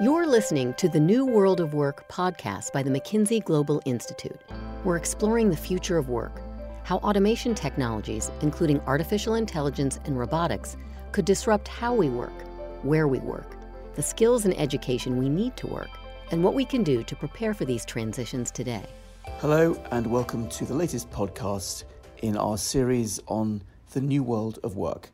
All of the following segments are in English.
You're listening to the New World of Work podcast by the McKinsey Global Institute. We're exploring the future of work, how automation technologies, including artificial intelligence and robotics, could disrupt how we work, where we work, the skills and education we need to work, and what we can do to prepare for these transitions today. Hello, and welcome to the latest podcast in our series on the New World of Work.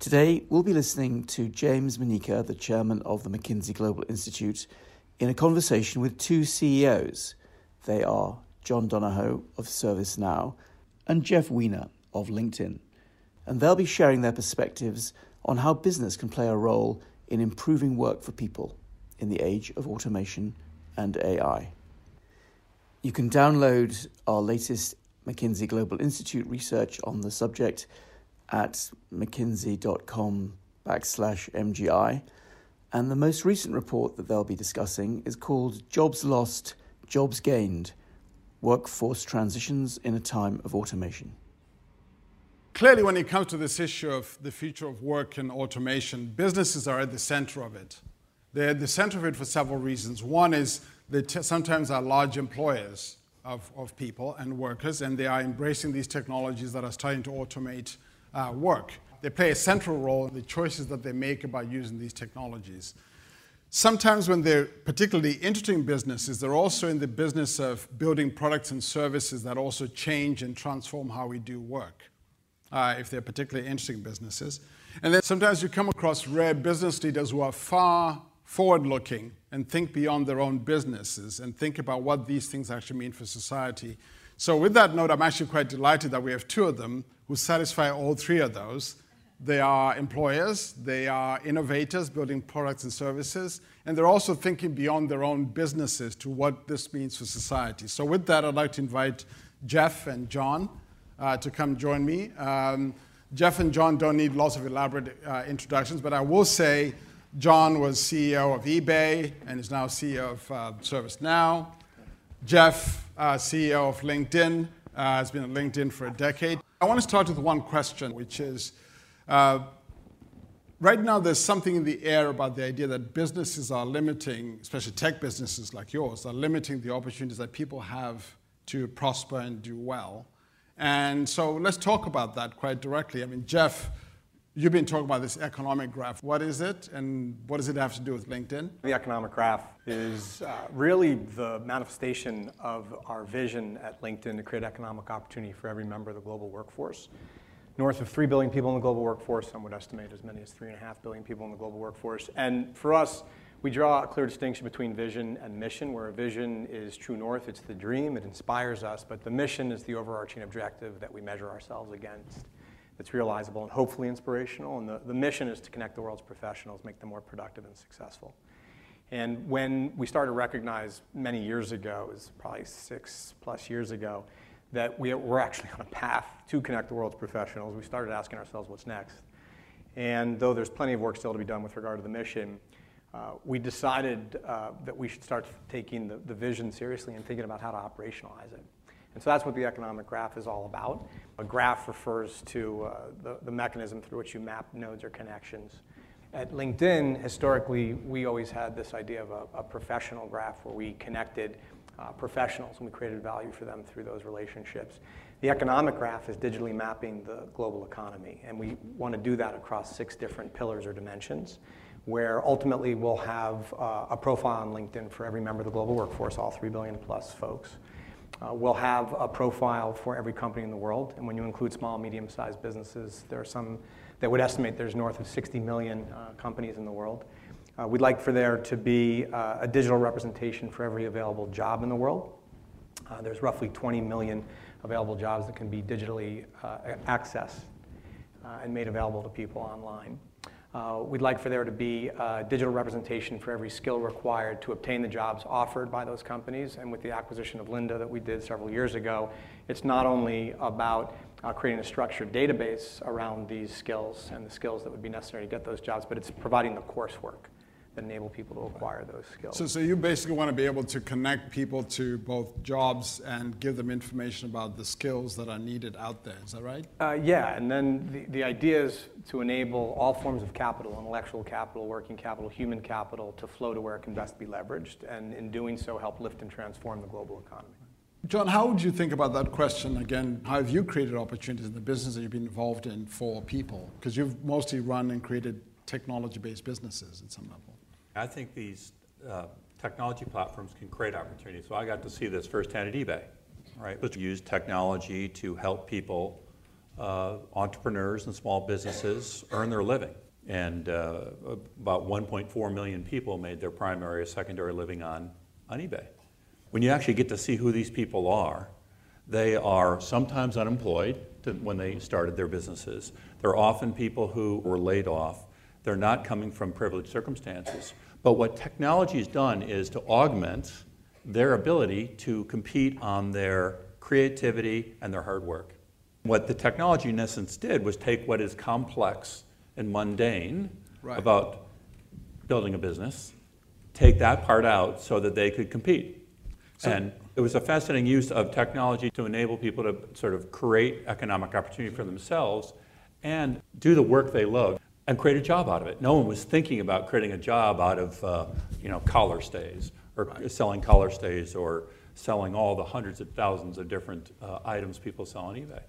Today, we'll be listening to James Manyika, the chairman of the McKinsey Global Institute, in a conversation with two CEOs. They are John Donahoe of ServiceNow and Jeff Weiner of LinkedIn. And they'll be sharing their perspectives on how business can play a role in improving work for people in the age of automation and AI. You can download our latest McKinsey Global Institute research on the subject at mckinsey.com backslash MGI. And the most recent report that they'll be discussing is called Jobs Lost, Jobs Gained Workforce Transitions in a Time of Automation. Clearly, when it comes to this issue of the future of work and automation, businesses are at the center of it. They're at the center of it for several reasons. One is they t- sometimes are large employers of, of people and workers, and they are embracing these technologies that are starting to automate uh, work. They play a central role in the choices that they make about using these technologies. Sometimes, when they're particularly interesting businesses, they're also in the business of building products and services that also change and transform how we do work, uh, if they're particularly interesting businesses. And then sometimes you come across rare business leaders who are far forward looking and think beyond their own businesses and think about what these things actually mean for society. So, with that note, I'm actually quite delighted that we have two of them who satisfy all three of those. They are employers, they are innovators building products and services, and they're also thinking beyond their own businesses to what this means for society. So, with that, I'd like to invite Jeff and John uh, to come join me. Um, Jeff and John don't need lots of elaborate uh, introductions, but I will say John was CEO of eBay and is now CEO of uh, ServiceNow. Jeff, uh, CEO of LinkedIn, uh, has been at LinkedIn for a decade. I want to start with one question, which is uh, right now there's something in the air about the idea that businesses are limiting, especially tech businesses like yours, are limiting the opportunities that people have to prosper and do well. And so let's talk about that quite directly. I mean, Jeff, You've been talking about this economic graph. What is it, and what does it have to do with LinkedIn? The economic graph is uh, really the manifestation of our vision at LinkedIn to create economic opportunity for every member of the global workforce. North of 3 billion people in the global workforce, some would estimate as many as 3.5 billion people in the global workforce. And for us, we draw a clear distinction between vision and mission, where a vision is true north, it's the dream, it inspires us, but the mission is the overarching objective that we measure ourselves against that's realizable and hopefully inspirational. And the, the mission is to connect the world's professionals, make them more productive and successful. And when we started to recognize many years ago, it was probably six plus years ago, that we were actually on a path to connect the world's professionals, we started asking ourselves what's next. And though there's plenty of work still to be done with regard to the mission, uh, we decided uh, that we should start taking the, the vision seriously and thinking about how to operationalize it. And so that's what the economic graph is all about. A graph refers to uh, the, the mechanism through which you map nodes or connections. At LinkedIn, historically, we always had this idea of a, a professional graph where we connected uh, professionals and we created value for them through those relationships. The economic graph is digitally mapping the global economy, and we want to do that across six different pillars or dimensions, where ultimately we'll have uh, a profile on LinkedIn for every member of the global workforce, all 3 billion plus folks. Uh, we'll have a profile for every company in the world, and when you include small, medium-sized businesses, there are some that would estimate there's north of 60 million uh, companies in the world. Uh, we'd like for there to be uh, a digital representation for every available job in the world. Uh, there's roughly 20 million available jobs that can be digitally uh, accessed and made available to people online. Uh, we'd like for there to be a digital representation for every skill required to obtain the jobs offered by those companies. And with the acquisition of Lynda that we did several years ago, it's not only about uh, creating a structured database around these skills and the skills that would be necessary to get those jobs, but it's providing the coursework that enable people to acquire those skills. So, so you basically want to be able to connect people to both jobs and give them information about the skills that are needed out there. Is that right? Uh, yeah, and then the, the idea is to enable all forms of capital, intellectual capital, working capital, human capital, to flow to where it can best be leveraged, and in doing so, help lift and transform the global economy. John, how would you think about that question again? How have you created opportunities in the business that you've been involved in for people? Because you've mostly run and created technology based businesses at some level. I think these uh, technology platforms can create opportunities. So I got to see this firsthand at eBay, right? Let's use technology to help people, uh, entrepreneurs and small businesses, earn their living. And uh, about 1.4 million people made their primary or secondary living on, on eBay. When you actually get to see who these people are, they are sometimes unemployed to, when they started their businesses. They're often people who were laid off they're not coming from privileged circumstances. But what technology has done is to augment their ability to compete on their creativity and their hard work. What the technology, in essence, did was take what is complex and mundane right. about building a business, take that part out so that they could compete. So, and it was a fascinating use of technology to enable people to sort of create economic opportunity for themselves and do the work they love and create a job out of it. No one was thinking about creating a job out of, uh, you know, collar stays or right. selling collar stays or selling all the hundreds of thousands of different uh, items people sell on eBay.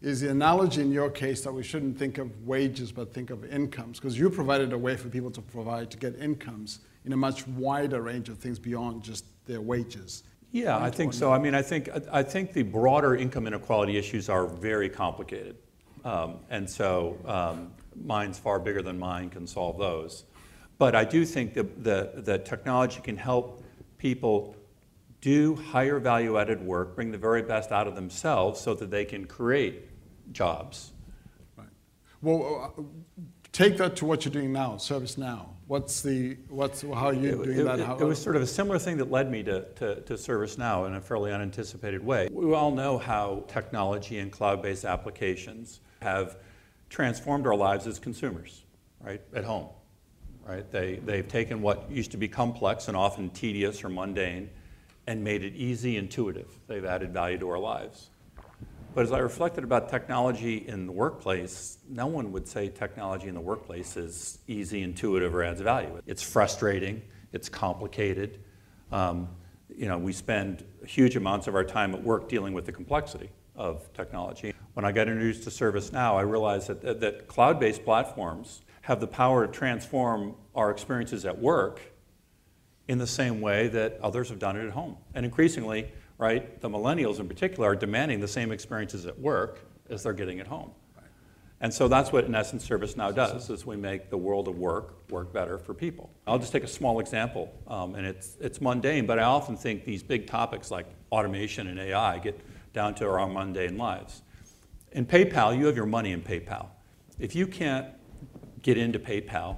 Is the analogy in your case that we shouldn't think of wages but think of incomes? Because you provided a way for people to provide to get incomes in a much wider range of things beyond just their wages. Yeah, I think so. I mean, I think I think the broader income inequality issues are very complicated, um, and so um, minds far bigger than mine can solve those. But I do think that, that, that technology can help people do higher value added work, bring the very best out of themselves so that they can create jobs. Right. Well, uh, take that to what you're doing now, ServiceNow. What's the, what's, how are you it, doing it, that? How, it was sort of a similar thing that led me to, to, to ServiceNow in a fairly unanticipated way. We all know how technology and cloud-based applications have transformed our lives as consumers, right, at home. Right? They, they've taken what used to be complex and often tedious or mundane and made it easy, intuitive. They've added value to our lives. But as I reflected about technology in the workplace, no one would say technology in the workplace is easy, intuitive, or adds value. It's frustrating, it's complicated. Um, you know, we spend huge amounts of our time at work dealing with the complexity of technology. When I got introduced to ServiceNow, I realized that, that, that cloud-based platforms have the power to transform our experiences at work in the same way that others have done it at home. And increasingly, right, the millennials in particular are demanding the same experiences at work as they're getting at home. And so that's what, in essence, ServiceNow does, is we make the world of work work better for people. I'll just take a small example, um, and it's, it's mundane, but I often think these big topics like automation and AI get down to our mundane lives. In PayPal, you have your money in PayPal. If you can't get into PayPal,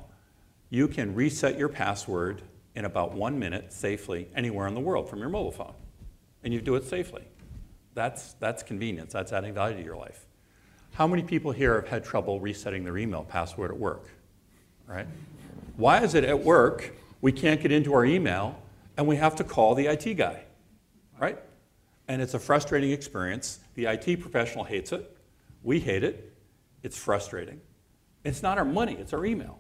you can reset your password in about one minute safely anywhere in the world from your mobile phone. And you do it safely. That's, that's convenience. That's adding value to your life. How many people here have had trouble resetting their email password at work? Right? Why is it at work we can't get into our email and we have to call the IT guy? Right? and it's a frustrating experience. The IT professional hates it. We hate it. It's frustrating. It's not our money, it's our email.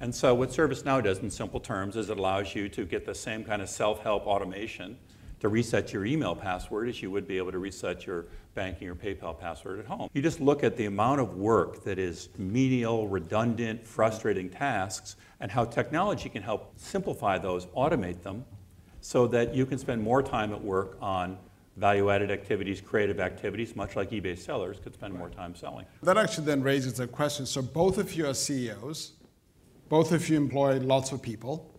And so, what ServiceNow does in simple terms is it allows you to get the same kind of self help automation to reset your email password as you would be able to reset your banking or PayPal password at home. You just look at the amount of work that is menial, redundant, frustrating tasks, and how technology can help simplify those, automate them, so that you can spend more time at work on value added activities, creative activities, much like eBay sellers could spend more time selling. That actually then raises a question. So, both of you are CEOs, both of you employ lots of people,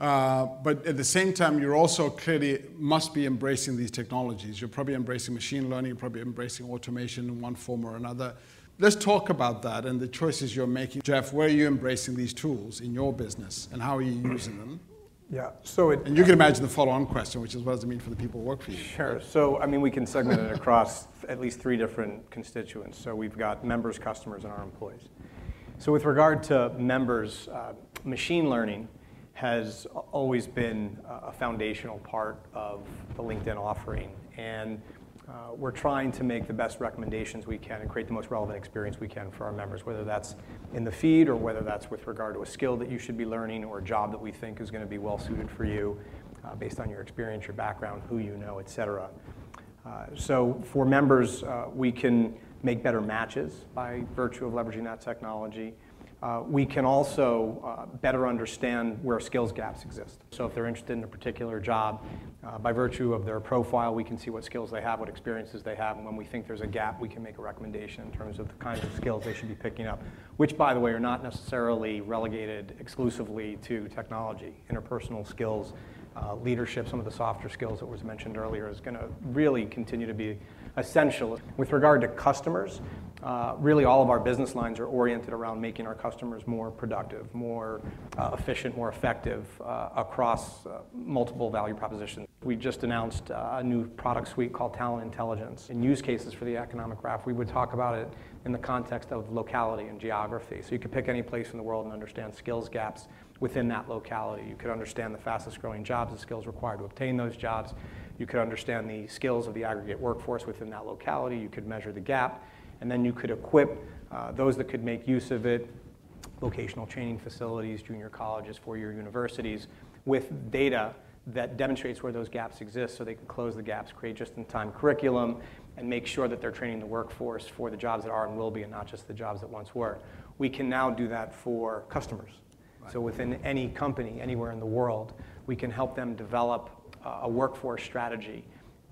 uh, but at the same time, you're also clearly must be embracing these technologies. You're probably embracing machine learning, you're probably embracing automation in one form or another. Let's talk about that and the choices you're making. Jeff, where are you embracing these tools in your business and how are you using them? Yeah. So it, and you can imagine the follow-on question, which is what does it mean for the people who work for you? Sure. So I mean, we can segment it across at least three different constituents. So we've got members, customers, and our employees. So with regard to members, uh, machine learning has always been a foundational part of the LinkedIn offering. And uh, we're trying to make the best recommendations we can and create the most relevant experience we can for our members, whether that's in the feed or whether that's with regard to a skill that you should be learning or a job that we think is going to be well suited for you uh, based on your experience, your background, who you know, et cetera. Uh, so for members, uh, we can make better matches by virtue of leveraging that technology. Uh, we can also uh, better understand where skills gaps exist. So if they're interested in a particular job, uh, by virtue of their profile, we can see what skills they have, what experiences they have, and when we think there's a gap, we can make a recommendation in terms of the kinds of skills they should be picking up, which, by the way, are not necessarily relegated exclusively to technology. Interpersonal skills, uh, leadership, some of the softer skills that was mentioned earlier is going to really continue to be essential. With regard to customers, uh, really all of our business lines are oriented around making our customers more productive, more uh, efficient, more effective uh, across multiple value propositions. We just announced a new product suite called Talent Intelligence. In use cases for the economic graph, we would talk about it in the context of locality and geography. So you could pick any place in the world and understand skills gaps within that locality. You could understand the fastest growing jobs, the skills required to obtain those jobs. You could understand the skills of the aggregate workforce within that locality. You could measure the gap and then you could equip uh, those that could make use of it, vocational training facilities, junior colleges, four-year universities, with data that demonstrates where those gaps exist so they can close the gaps, create just-in-time curriculum, and make sure that they're training the workforce for the jobs that are and will be and not just the jobs that once were. We can now do that for customers. Right. So within any company, anywhere in the world, we can help them develop uh, a workforce strategy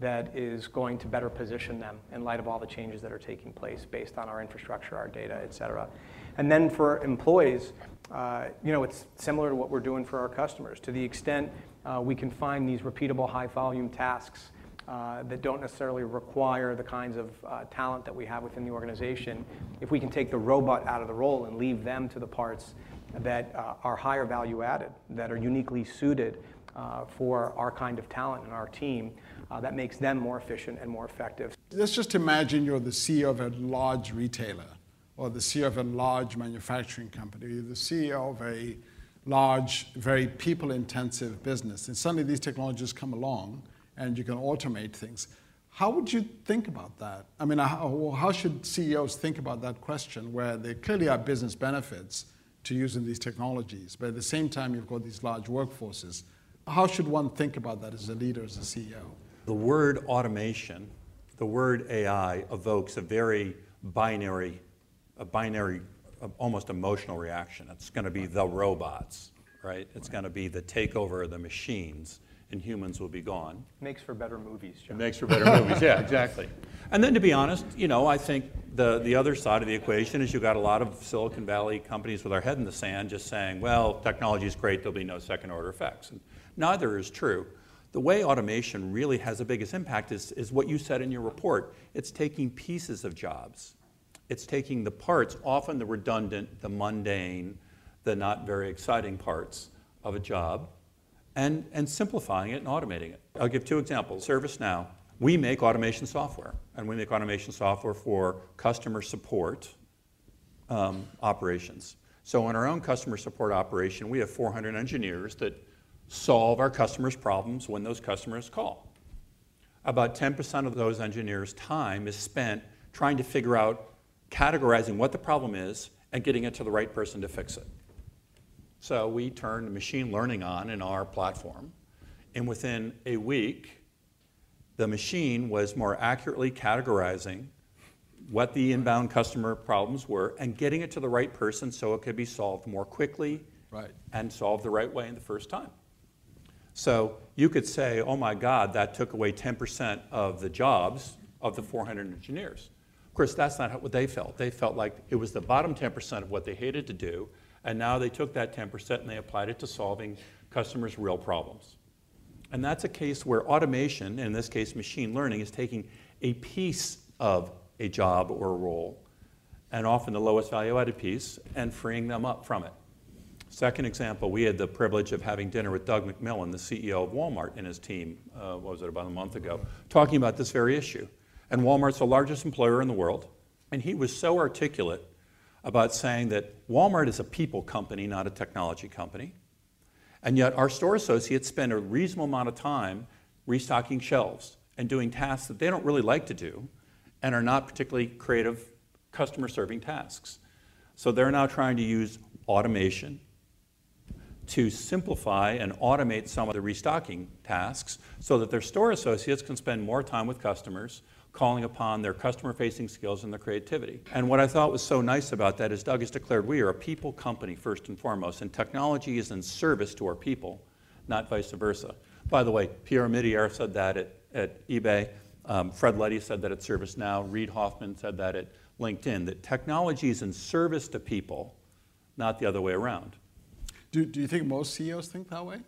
that is going to better position them in light of all the changes that are taking place based on our infrastructure, our data, et cetera. And then for employees, uh, you know, it's similar to what we're doing for our customers. To the extent uh, we can find these repeatable high volume tasks uh, that don't necessarily require the kinds of uh, talent that we have within the organization, if we can take the robot out of the role and leave them to the parts that uh, are higher value added, that are uniquely suited uh, for our kind of talent and our team, uh, that makes them more efficient and more effective. Let's just imagine you're the CEO of a large retailer or the CEO of a large manufacturing company, you're the CEO of a large, very people intensive business, and suddenly these technologies come along and you can automate things. How would you think about that? I mean, how, how should CEOs think about that question where there clearly are business benefits to using these technologies, but at the same time, you've got these large workforces? How should one think about that as a leader, as a CEO? The word automation, the word AI evokes a very binary, a binary, almost emotional reaction. It's going to be the robots, right? It's going to be the takeover of the machines and humans will be gone. Makes for better movies, John. It makes for better movies, yeah, exactly. And then to be honest, you know, I think the, the other side of the equation is you've got a lot of Silicon Valley companies with their head in the sand just saying, well, technology is great, there'll be no second order effects. And neither is true. The way automation really has the biggest impact is, is what you said in your report. It's taking pieces of jobs. It's taking the parts, often the redundant, the mundane, the not very exciting parts of a job, and, and simplifying it and automating it. I'll give two examples. ServiceNow, we make automation software, and we make automation software for customer support um, operations. So in our own customer support operation, we have 400 engineers that solve our customers' problems when those customers call. About 10% of those engineers' time is spent trying to figure out, categorizing what the problem is, and getting it to the right person to fix it. So we turned machine learning on in our platform, and within a week, the machine was more accurately categorizing what the inbound customer problems were and getting it to the right person so it could be solved more quickly right. and solved the right way in the first time. So you could say, oh my God, that took away 10% of the jobs of the 400 engineers. Of course, that's not what they felt. They felt like it was the bottom 10% of what they hated to do, and now they took that 10% and they applied it to solving customers' real problems. And that's a case where automation, in this case machine learning, is taking a piece of a job or a role, and often the lowest value added piece, and freeing them up from it. Second example, we had the privilege of having dinner with Doug McMillon, the CEO of Walmart, and his team, uh, what was it, about a month ago, talking about this very issue. And Walmart's the largest employer in the world, and he was so articulate about saying that Walmart is a people company, not a technology company, And yet, our store associates spend a reasonable amount of time restocking shelves and doing tasks that they don't really like to do and are not particularly creative customer serving tasks. So they're now trying to use automation to simplify and automate some of the restocking tasks so that their store associates can spend more time with customers calling upon their customer facing skills and their creativity. And what I thought was so nice about that is Doug has declared we are a people company first and foremost, and technology is in service to our people, not vice versa. By the way, Pierre Omidyar said that at, at eBay. Um, Fred Luddy said that at ServiceNow. Reid Hoffman said that at LinkedIn, that technology is in service to people, not the other way around. Do, do you think most CEOs think that way?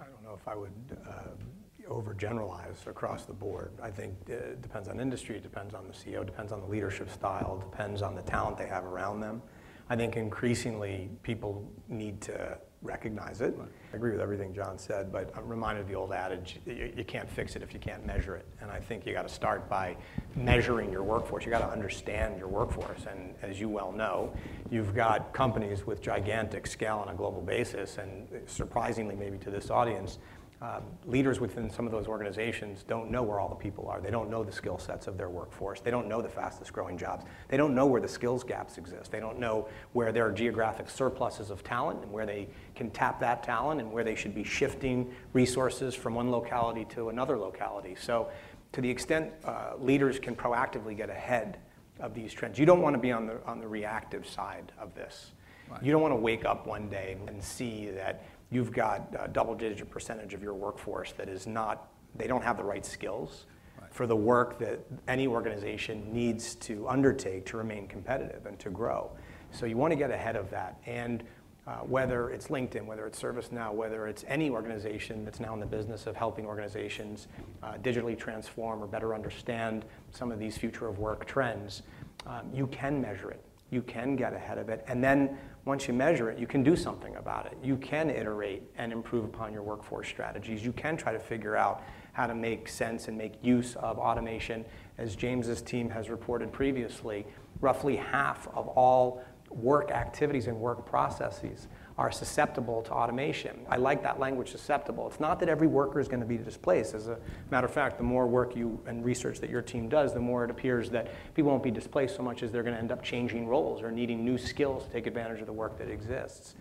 I don't know if I would uh, overgeneralize across the board. I think it depends on industry, it depends on the CEO, It depends on the leadership style, depends on the talent they have around them. I think increasingly people need to recognize it. I agree with everything John said, but I'm reminded of the old adage, you, you can't fix it if you can't measure it. And I think you got to start by measuring your workforce. You got to understand your workforce. And as you well know, you've got companies with gigantic scale on a global basis, and surprisingly maybe to this audience, um, leaders within some of those organizations don't know where all the people are. They don't know the skill sets of their workforce. They don't know the fastest growing jobs. They don't know where the skills gaps exist. They don't know where there are geographic surpluses of talent and where they can tap that talent and where they should be shifting resources from one locality to another locality. So, to the extent uh, leaders can proactively get ahead of these trends, you don't want to be on the, on the reactive side of this. Right. You don't want to wake up one day and see that you've got a double digit percentage of your workforce that is not, they don't have the right skills right. for the work that any organization needs to undertake to remain competitive and to grow. So you want to get ahead of that. And uh, whether it's LinkedIn, whether it's ServiceNow, whether it's any organization that's now in the business of helping organizations uh, digitally transform or better understand some of these future of work trends, um, you can measure it. You can get ahead of it. And then once you measure it, you can do something about it. You can iterate and improve upon your workforce strategies. You can try to figure out how to make sense and make use of automation. As James's team has reported previously, roughly half of all work activities and work processes are susceptible to automation. I like that language, susceptible. It's not that every worker is going to be displaced. As a matter of fact, the more work you and research that your team does, the more it appears that people won't be displaced so much as they're going to end up changing roles or needing new skills to take advantage of the work that exists.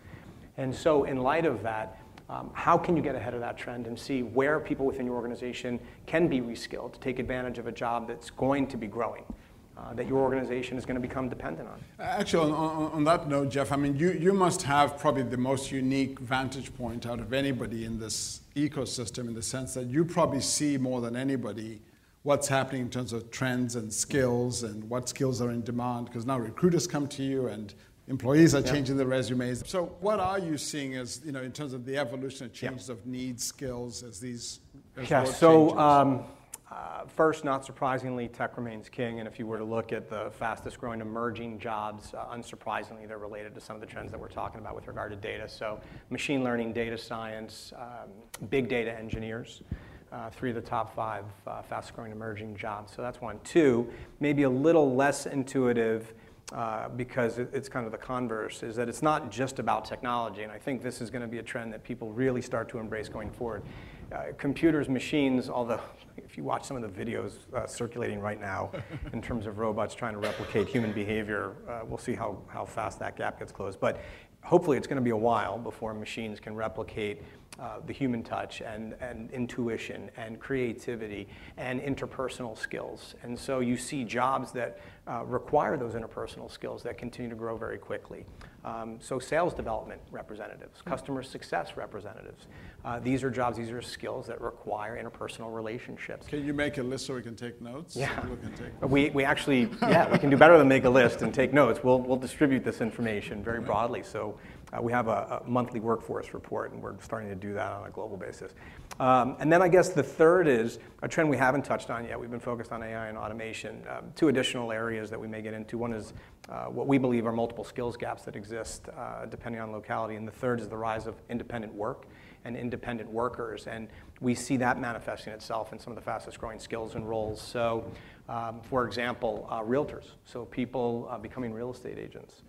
And so, in light of that, um, how can you get ahead of that trend and see where people within your organization can be reskilled to take advantage of a job that's going to be growing? Uh, that your organization is going to become dependent on. Actually, on, on, on, that note, Jeff, I mean, you, you must have probably the most unique vantage point out of anybody in this ecosystem in the sense that you probably see more than anybody what's happening in terms of trends and skills and what skills are in demand because now recruiters come to you and employees are changing their resumes. So what are you seeing as, you know, in terms of the evolution of changes of needs, skills as these as Yeah, so um, uh, first, not surprisingly, tech remains king, and if you were to look at the fastest growing emerging jobs, uh, unsurprisingly, they're related to some of the trends that we're talking about with regard to data. So, machine learning, data science, um, big data engineers. Uh, three of the top five uh, fastest growing emerging jobs. So that's one. Two, maybe a little less intuitive uh, because it, it's kind of the converse, is that it's not just about technology. And I think this is going to be a trend that people really start to embrace going forward. Uh, computers, machines, although if you watch some of the videos uh, circulating right now in terms of robots trying to replicate human behavior, uh, we'll see how, how fast that gap gets closed. But hopefully it's going to be a while before machines can replicate uh, the human touch and, and intuition and creativity and interpersonal skills. And so you see jobs that uh, require those interpersonal skills that continue to grow very quickly. Um, so sales development representatives, hmm. customer success representatives. Uh, these are jobs, these are skills that require interpersonal relationships. Can you make a list so we can take notes? Yeah. So we, we actually, yeah, we can do better than make a list and take notes. We'll, we'll distribute this information very broadly. So uh, we have a, a, monthly workforce report, and we're starting to do that on a global basis. Um, and then I guess the third is a trend we haven't touched on yet. We've been focused on AI and automation. Um, two additional areas that we may get into. One is uh, what we believe are multiple skills gaps that exist uh, depending on locality, and the third is the rise of independent work and independent workers. And we see that manifesting itself in some of the fastest growing skills and roles. So, um, for example, uh, realtors, so people uh, becoming real estate agents.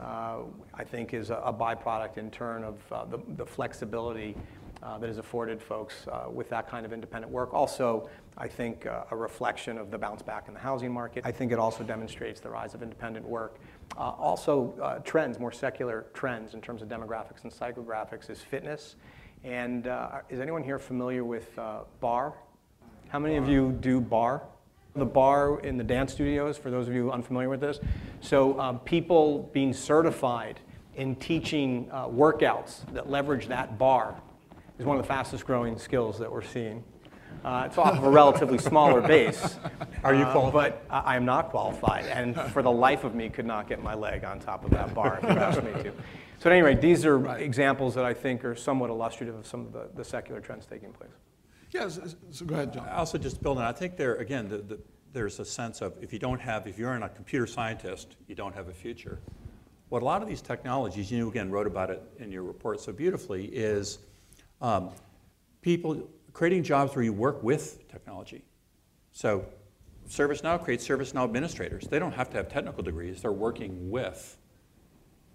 I think is a, byproduct in turn of uh, the, flexibility uh, that is afforded folks uh, with that kind of independent work. Also, I think a reflection of the bounce back in the housing market. I think it also demonstrates the rise of independent work. Also, trends, more secular trends in terms of demographics and psychographics is fitness. And is anyone here familiar with barre? How many of you do barre? The bar in the dance studios, for those of you unfamiliar with this. So um, people being certified in teaching uh, workouts that leverage that bar is one of the fastest growing skills that we're seeing. Uh, it's off of a relatively smaller base. Are you uh, qualified? but I am not qualified, and for the life of me, could not get my leg on top of that bar if you asked me to. So at any rate, these are examples that I think are somewhat illustrative of some of the, the secular trends taking place. Yes, so go ahead, John. Also just building, I think there, again, the, the, there's a sense of if you don't have, if you're not a computer scientist, you don't have a future. What a lot of these technologies, you again wrote about it in your report so beautifully, is um, people creating jobs where you work with technology. So ServiceNow creates ServiceNow administrators. They don't have to have technical degrees, they're working with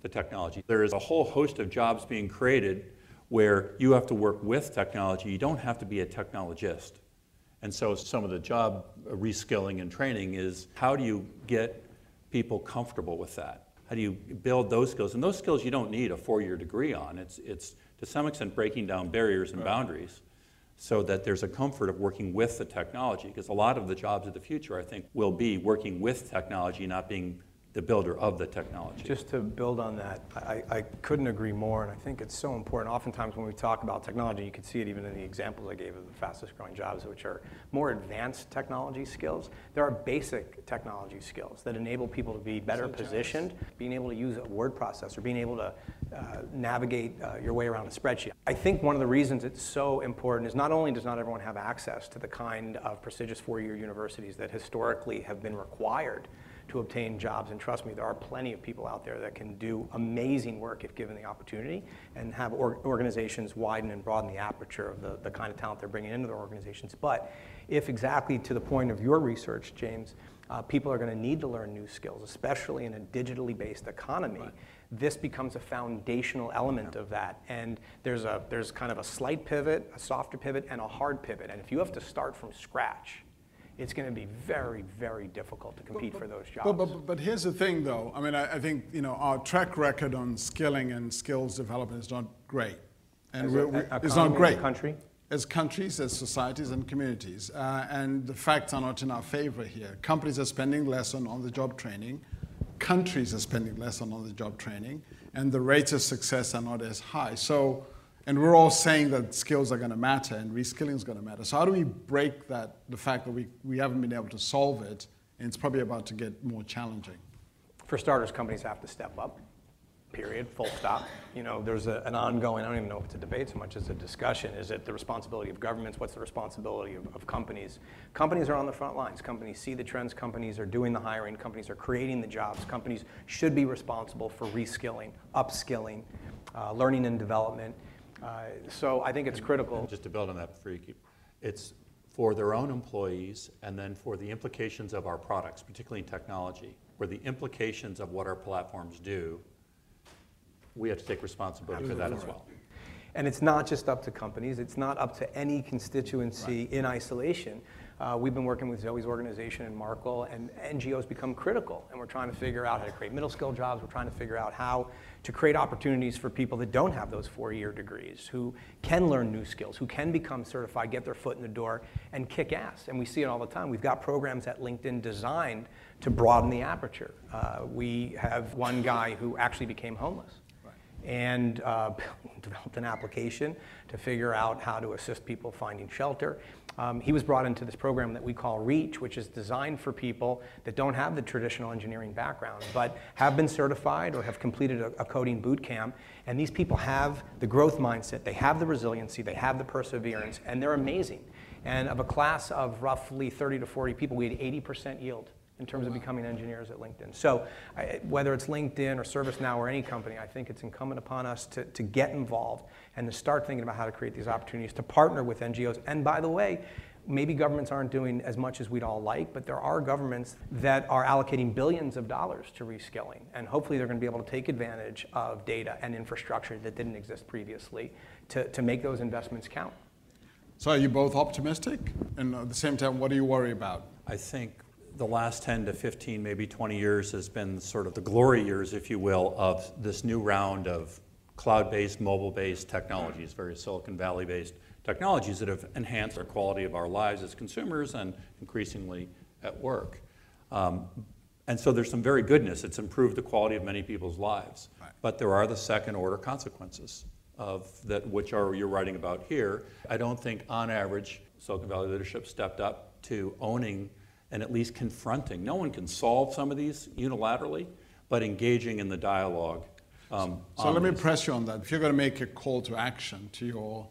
the technology. There is a whole host of jobs being created where you have to work with technology. You don't have to be a technologist. And so some of the job reskilling and training is how do you get people comfortable with that? How do you build those skills? And those skills you don't need a four-year degree on. It's, it's to some extent breaking down barriers and right. boundaries so that there's a comfort of working with the technology. Because a lot of the jobs of the future, I think, will be working with technology, not being the builder of the technology. Just to build on that, I, I, couldn't agree more, and I think it's so important. Oftentimes, when we talk about technology, you can see it even in the examples I gave of the fastest growing jobs, which are more advanced technology skills. There are basic technology skills that enable people to be better positioned, being able to use a word processor, being able to uh, navigate uh, your way around a spreadsheet. I think one of the reasons it's so important is not only does not everyone have access to the kind of prestigious four-year universities that historically have been required to obtain jobs. And trust me, there are plenty of people out there that can do amazing work if given the opportunity and have or organizations widen and broaden the aperture of the, the kind of talent they're bringing into their organizations. But if exactly to the point of your research, James, uh, people are going to need to learn new skills, especially in a digitally based economy. Right. This becomes a foundational element of that. And there's, a, there's kind of a slight pivot, a softer pivot, and a hard pivot. And if you have to start from scratch, it's going to be very, very difficult to compete but, for those jobs. But, but, but, here's the thing, though. I mean, I, I, think you know our track record on skilling and skills development is not great, and it's not great. country. As countries, as societies, and communities, uh, and the facts are not in our favor here. Companies are spending less on on-the-job training. Countries are spending less on on-the-job training, and the rates of success are not as high. So and we're all saying that skills are going to matter and reskilling is going to matter. So how do we break that, the fact that we, we haven't been able to solve it, and it's probably about to get more challenging? For starters, companies have to step up, period, full stop. You know, there's a, an ongoing, I don't even know if it's a debate so much as a discussion. Is it the responsibility of governments? What's the responsibility of, of companies? Companies are on the front lines. Companies see the trends. Companies are doing the hiring. Companies are creating the jobs. Companies should be responsible for reskilling, upskilling, uh, learning and development. Uh, so I think it's critical. Just to build on that before you keep, it's for their own employees and then for the implications of our products, particularly in technology, where the implications of what our platforms do, we have to take responsibility Absolutely. for that as well. And it's not just up to companies, it's not up to any constituency right. in isolation. Uh, we've been working with Zoe's organization and Markle, and NGOs become critical. And we're trying to figure out how to create middle skill jobs. We're trying to figure out how to create opportunities for people that don't have those four year degrees, who can learn new skills, who can become certified, get their foot in the door, and kick ass. And we see it all the time. We've got programs at LinkedIn designed to broaden the aperture. Uh, we have one guy who actually became homeless and uh, developed an application to figure out how to assist people finding shelter. Um, he was brought into this program that we call REACH, which is designed for people that don't have the traditional engineering background, but have been certified or have completed a, a coding boot camp. And these people have the growth mindset, they have the resiliency, they have the perseverance, and they're amazing. And of a class of roughly 30 to 40 people, we had 80% yield in terms of becoming engineers at LinkedIn. So I, whether it's LinkedIn or ServiceNow or any company, I think it's incumbent upon us to, to get involved and to start thinking about how to create these opportunities, to partner with NGOs. And by the way, Maybe governments aren't doing as much as we'd all like, but there are governments that are allocating billions of dollars to reskilling. And hopefully they're going to be able to take advantage of data and infrastructure that didn't exist previously to, to make those investments count. So are you both optimistic? And at the same time, what do you worry about? I think the last 10 to 15, maybe 20 years has been sort of the glory years, if you will, of this new round of cloud-based, mobile-based technologies, various Silicon Valley-based technologies that have enhanced the quality of our lives as consumers and increasingly at work. Um, and so there's some very goodness. It's improved the quality of many people's lives. Right. But there are the second order consequences of that, which are you're writing about here. I don't think, on average, Silicon Valley leadership stepped up to owning and at least confronting. No one can solve some of these unilaterally, but engaging in the dialogue. Um, so let me press you on that. If you're going to make a call to action to your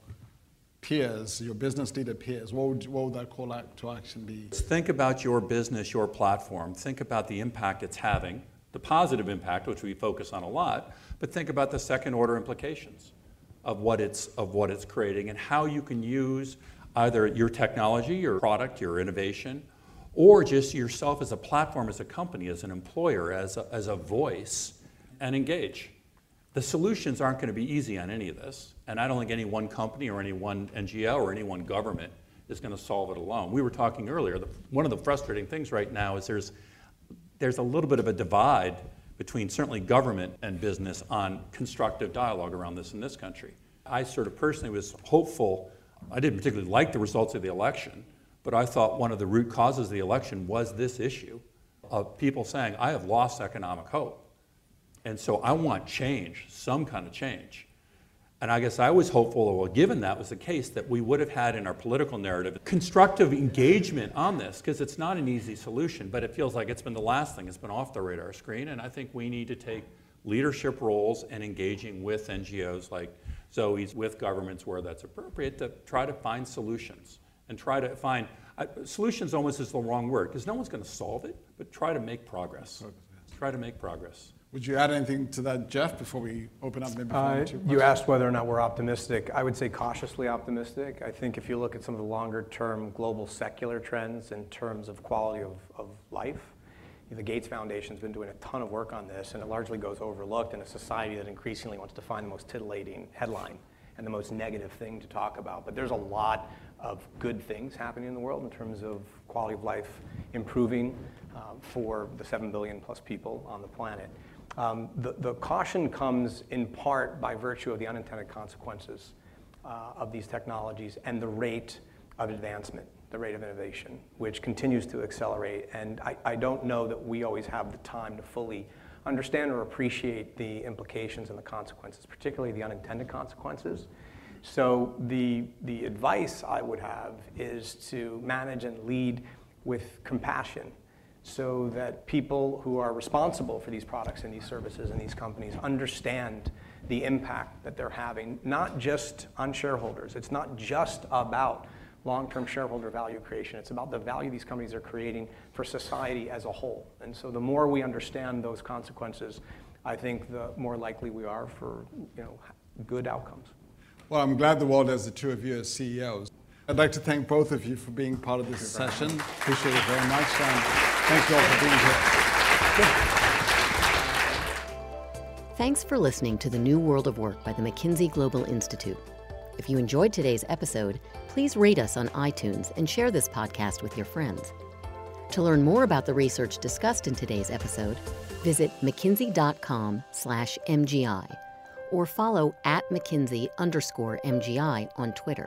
peers, your business leader peers, what would, what would that call to action be? Think about your business, your platform. Think about the impact it's having, the positive impact, which we focus on a lot, but think about the second order implications of what it's, of what it's creating and how you can use either your technology, your product, your innovation, or just yourself as a platform, as a company, as an employer, as a, as a voice, and engage. The solutions aren't going to be easy on any of this, and I don't think any one company or any one NGO or any one government is going to solve it alone. We were talking earlier, the, one of the frustrating things right now is there's, there's a little bit of a divide between certainly government and business on constructive dialogue around this in this country. I sort of personally was hopeful. I didn't particularly like the results of the election, but I thought one of the root causes of the election was this issue of people saying, I have lost economic hope. And so I want change, some kind of change. And I guess I was hopeful, well, given that was the case, that we would have had in our political narrative constructive engagement on this, because it's not an easy solution, but it feels like it's been the last thing, it's been off the radar screen. And I think we need to take leadership roles and engaging with NGOs like Zoe's, with governments where that's appropriate, to try to find solutions and try to find uh, solutions almost is the wrong word, because no one's going to solve it, but try to make progress. Try to make progress. Would you add anything to that, Jeff, before we open up maybe uh, You asked whether or not we're optimistic. I would say cautiously optimistic. I think if you look at some of the longer term global secular trends in terms of quality of, of life, the Gates Foundation's been doing a ton of work on this, and it largely goes overlooked in a society that increasingly wants to find the most titillating headline and the most negative thing to talk about. But there's a lot of good things happening in the world in terms of quality of life improving uh, for the 7 billion plus people on the planet. Um, the, the, caution comes in part by virtue of the unintended consequences uh, of these technologies and the rate of advancement, the rate of innovation, which continues to accelerate. And I, I don't know that we always have the time to fully understand or appreciate the implications and the consequences, particularly the unintended consequences. So the, the advice I would have is to manage and lead with compassion so that people who are responsible for these products and these services and these companies understand the impact that they're having, not just on shareholders. It's not just about long-term shareholder value creation. It's about the value these companies are creating for society as a whole. And so the more we understand those consequences, I think the more likely we are for you know, good outcomes. Well, I'm glad the world has the two of you as CEOs. I'd like to thank both of you for being part of this session. Appreciate it very much. And thank you all for being here. Thanks for listening to The New World of Work by the McKinsey Global Institute. If you enjoyed today's episode, please rate us on iTunes and share this podcast with your friends. To learn more about the research discussed in today's episode, visit mckinsey.com/mgi or follow at McKinsey underscore MGI on Twitter.